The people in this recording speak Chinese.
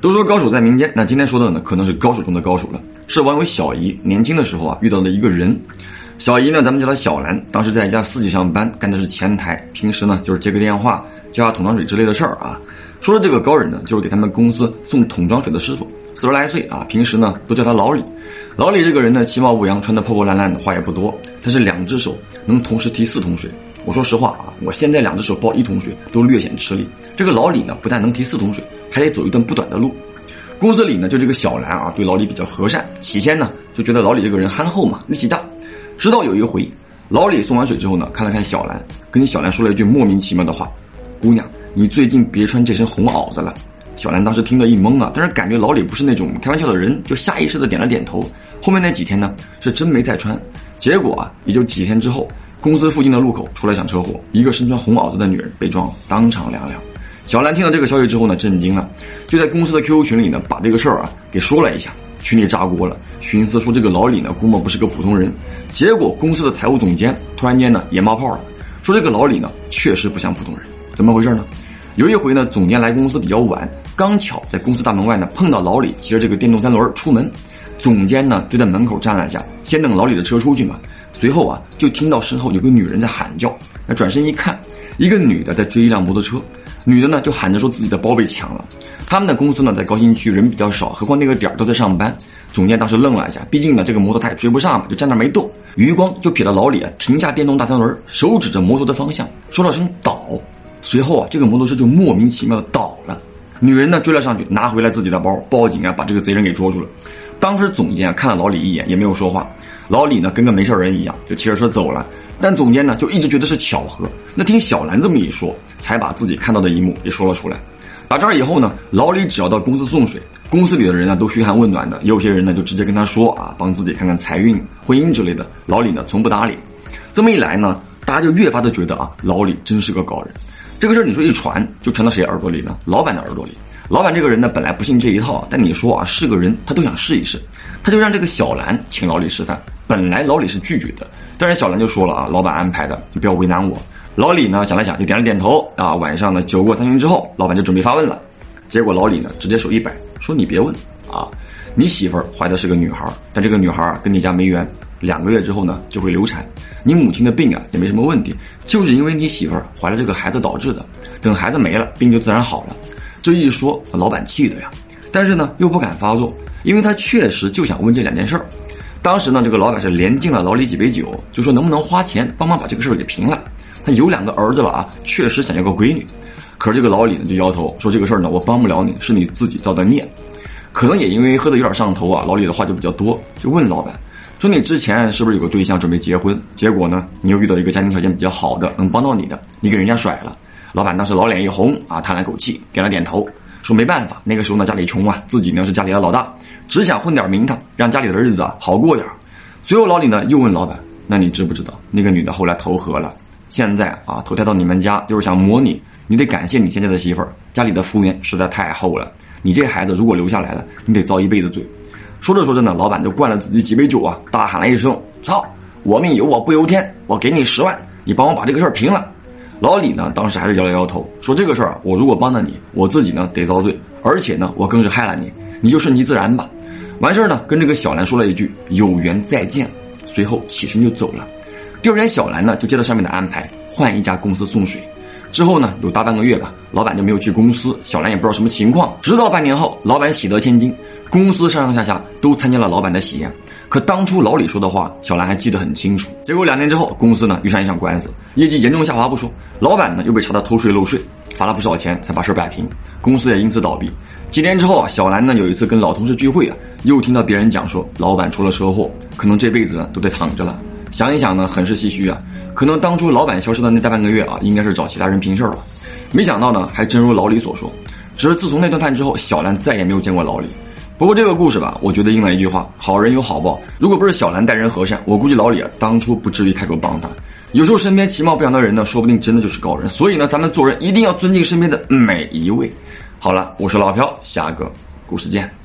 都说高手在民间，那今天说的呢，可能是高手中的高手了。是网友小姨年轻的时候啊遇到的一个人，小姨呢，咱们叫她小兰，当时在一家私企上班，干的是前台，平时呢就是接个电话，交下桶装水之类的事儿啊。说的这个高人呢，就是给他们公司送桶装水的师傅，四十来岁啊，平时呢都叫他老李。老李这个人呢，其貌不扬，穿的破破烂烂的，话也不多，但是两只手能同时提四桶水。我说实话啊，我现在两只手抱一桶水都略显吃力。这个老李呢，不但能提四桶水，还得走一段不短的路。公司里呢，就这个小兰啊，对老李比较和善。起先呢，就觉得老李这个人憨厚嘛，力气大。直到有一回，老李送完水之后呢，看了看小兰，跟小兰说了一句莫名其妙的话：“姑娘，你最近别穿这身红袄子了。”小兰当时听得一懵啊，但是感觉老李不是那种开玩笑的人，就下意识的点了点头。后面那几天呢，是真没再穿。结果啊，也就几天之后，公司附近的路口出了一场车祸，一个身穿红袄子的女人被撞，当场凉凉。小兰听到这个消息之后呢，震惊了，就在公司的 QQ 群里呢，把这个事儿啊给说了一下。群里炸锅了，寻思说这个老李呢，估摸不是个普通人。结果公司的财务总监突然间呢也冒泡了，说这个老李呢确实不像普通人。怎么回事呢？有一回呢，总监来公司比较晚，刚巧在公司大门外呢碰到老李骑着这个电动三轮出门，总监呢就在门口站了一下，先等老李的车出去嘛。随后啊，就听到身后有个女人在喊叫，那转身一看，一个女的在追一辆摩托车。女的呢就喊着说自己的包被抢了，他们的公司呢在高新区人比较少，何况那个点儿都在上班。总监当时愣了一下，毕竟呢这个摩托他也追不上嘛，就站那没动。余光就瞥到老李啊停下电动大三轮，手指着摩托的方向说了声倒，随后啊这个摩托车就莫名其妙的倒了。女人呢追了上去，拿回来自己的包，报警啊把这个贼人给捉住了。当时总监看了老李一眼，也没有说话。老李呢跟个没事人一样，就骑着车走了。但总监呢就一直觉得是巧合。那听小兰这么一说，才把自己看到的一幕给说了出来。打这儿以后呢，老李只要到公司送水，公司里的人呢都嘘寒问暖的，有些人呢就直接跟他说啊，帮自己看看财运、婚姻之类的。老李呢从不搭理。这么一来呢，大家就越发的觉得啊，老李真是个高人。这个事儿你说一传，就传到谁耳朵里呢？老板的耳朵里。老板这个人呢，本来不信这一套，但你说啊，是个人，他都想试一试，他就让这个小兰请老李吃饭。本来老李是拒绝的，但是小兰就说了啊，老板安排的，你不要为难我。老李呢想了想，就点了点头啊。晚上呢，酒过三巡之后，老板就准备发问了。结果老李呢，直接手一摆，说你别问啊，你媳妇儿怀的是个女孩，但这个女孩跟你家没缘，两个月之后呢就会流产。你母亲的病啊也没什么问题，就是因为你媳妇儿怀了这个孩子导致的。等孩子没了，病就自然好了。这一说，老板气的呀，但是呢又不敢发作，因为他确实就想问这两件事儿。当时呢，这个老板是连敬了老李几杯酒，就说能不能花钱帮忙把这个事儿给平了。他有两个儿子了啊，确实想要个闺女。可是这个老李呢就摇头说这个事儿呢我帮不了你，是你自己造的孽。可能也因为喝的有点上头啊，老李的话就比较多，就问老板说你之前是不是有个对象准备结婚？结果呢你又遇到一个家庭条件比较好的能帮到你的，你给人家甩了。老板当时老脸一红啊，叹了口气，点了点头，说没办法，那个时候呢家里穷啊，自己呢是家里的老大，只想混点名堂，让家里的日子啊好过点随后老李呢又问老板，那你知不知道那个女的后来投河了？现在啊投胎到你们家就是想磨你，你得感谢你现在的媳妇儿，家里的福缘实在太厚了。你这孩子如果留下来了，你得遭一辈子罪。说着说着呢，老板就灌了自己几杯酒啊，大喊了一声：“操！我命由我不由天，我给你十万，你帮我把这个事儿平了。”老李呢，当时还是摇了摇头，说：“这个事儿，我如果帮了你，我自己呢得遭罪，而且呢，我更是害了你，你就顺其自然吧。”完事儿呢，跟这个小兰说了一句“有缘再见”，随后起身就走了。第二天，小兰呢就接到上面的安排，换一家公司送水。之后呢，有大半个月吧，老板就没有去公司，小兰也不知道什么情况。直到半年后，老板喜得千金，公司上上下下都参加了老板的喜宴。可当初老李说的话，小兰还记得很清楚。结果两年之后，公司呢遇上一场官司，业绩严重下滑不说，老板呢又被查到偷税漏税，罚了不少钱才把事摆平，公司也因此倒闭。几年之后啊，小兰呢有一次跟老同事聚会啊，又听到别人讲说老板出了车祸，可能这辈子呢都得躺着了。想一想呢，很是唏嘘啊。可能当初老板消失的那大半个月啊，应该是找其他人平事儿了。没想到呢，还真如老李所说，只是自从那顿饭之后，小兰再也没有见过老李。不过这个故事吧，我觉得应了一句话：好人有好报。如果不是小兰待人和善，我估计老李啊当初不至于开口帮他。有时候身边其貌不扬的人呢，说不定真的就是高人。所以呢，咱们做人一定要尊敬身边的每一位。好了，我是老朴，下个故事见。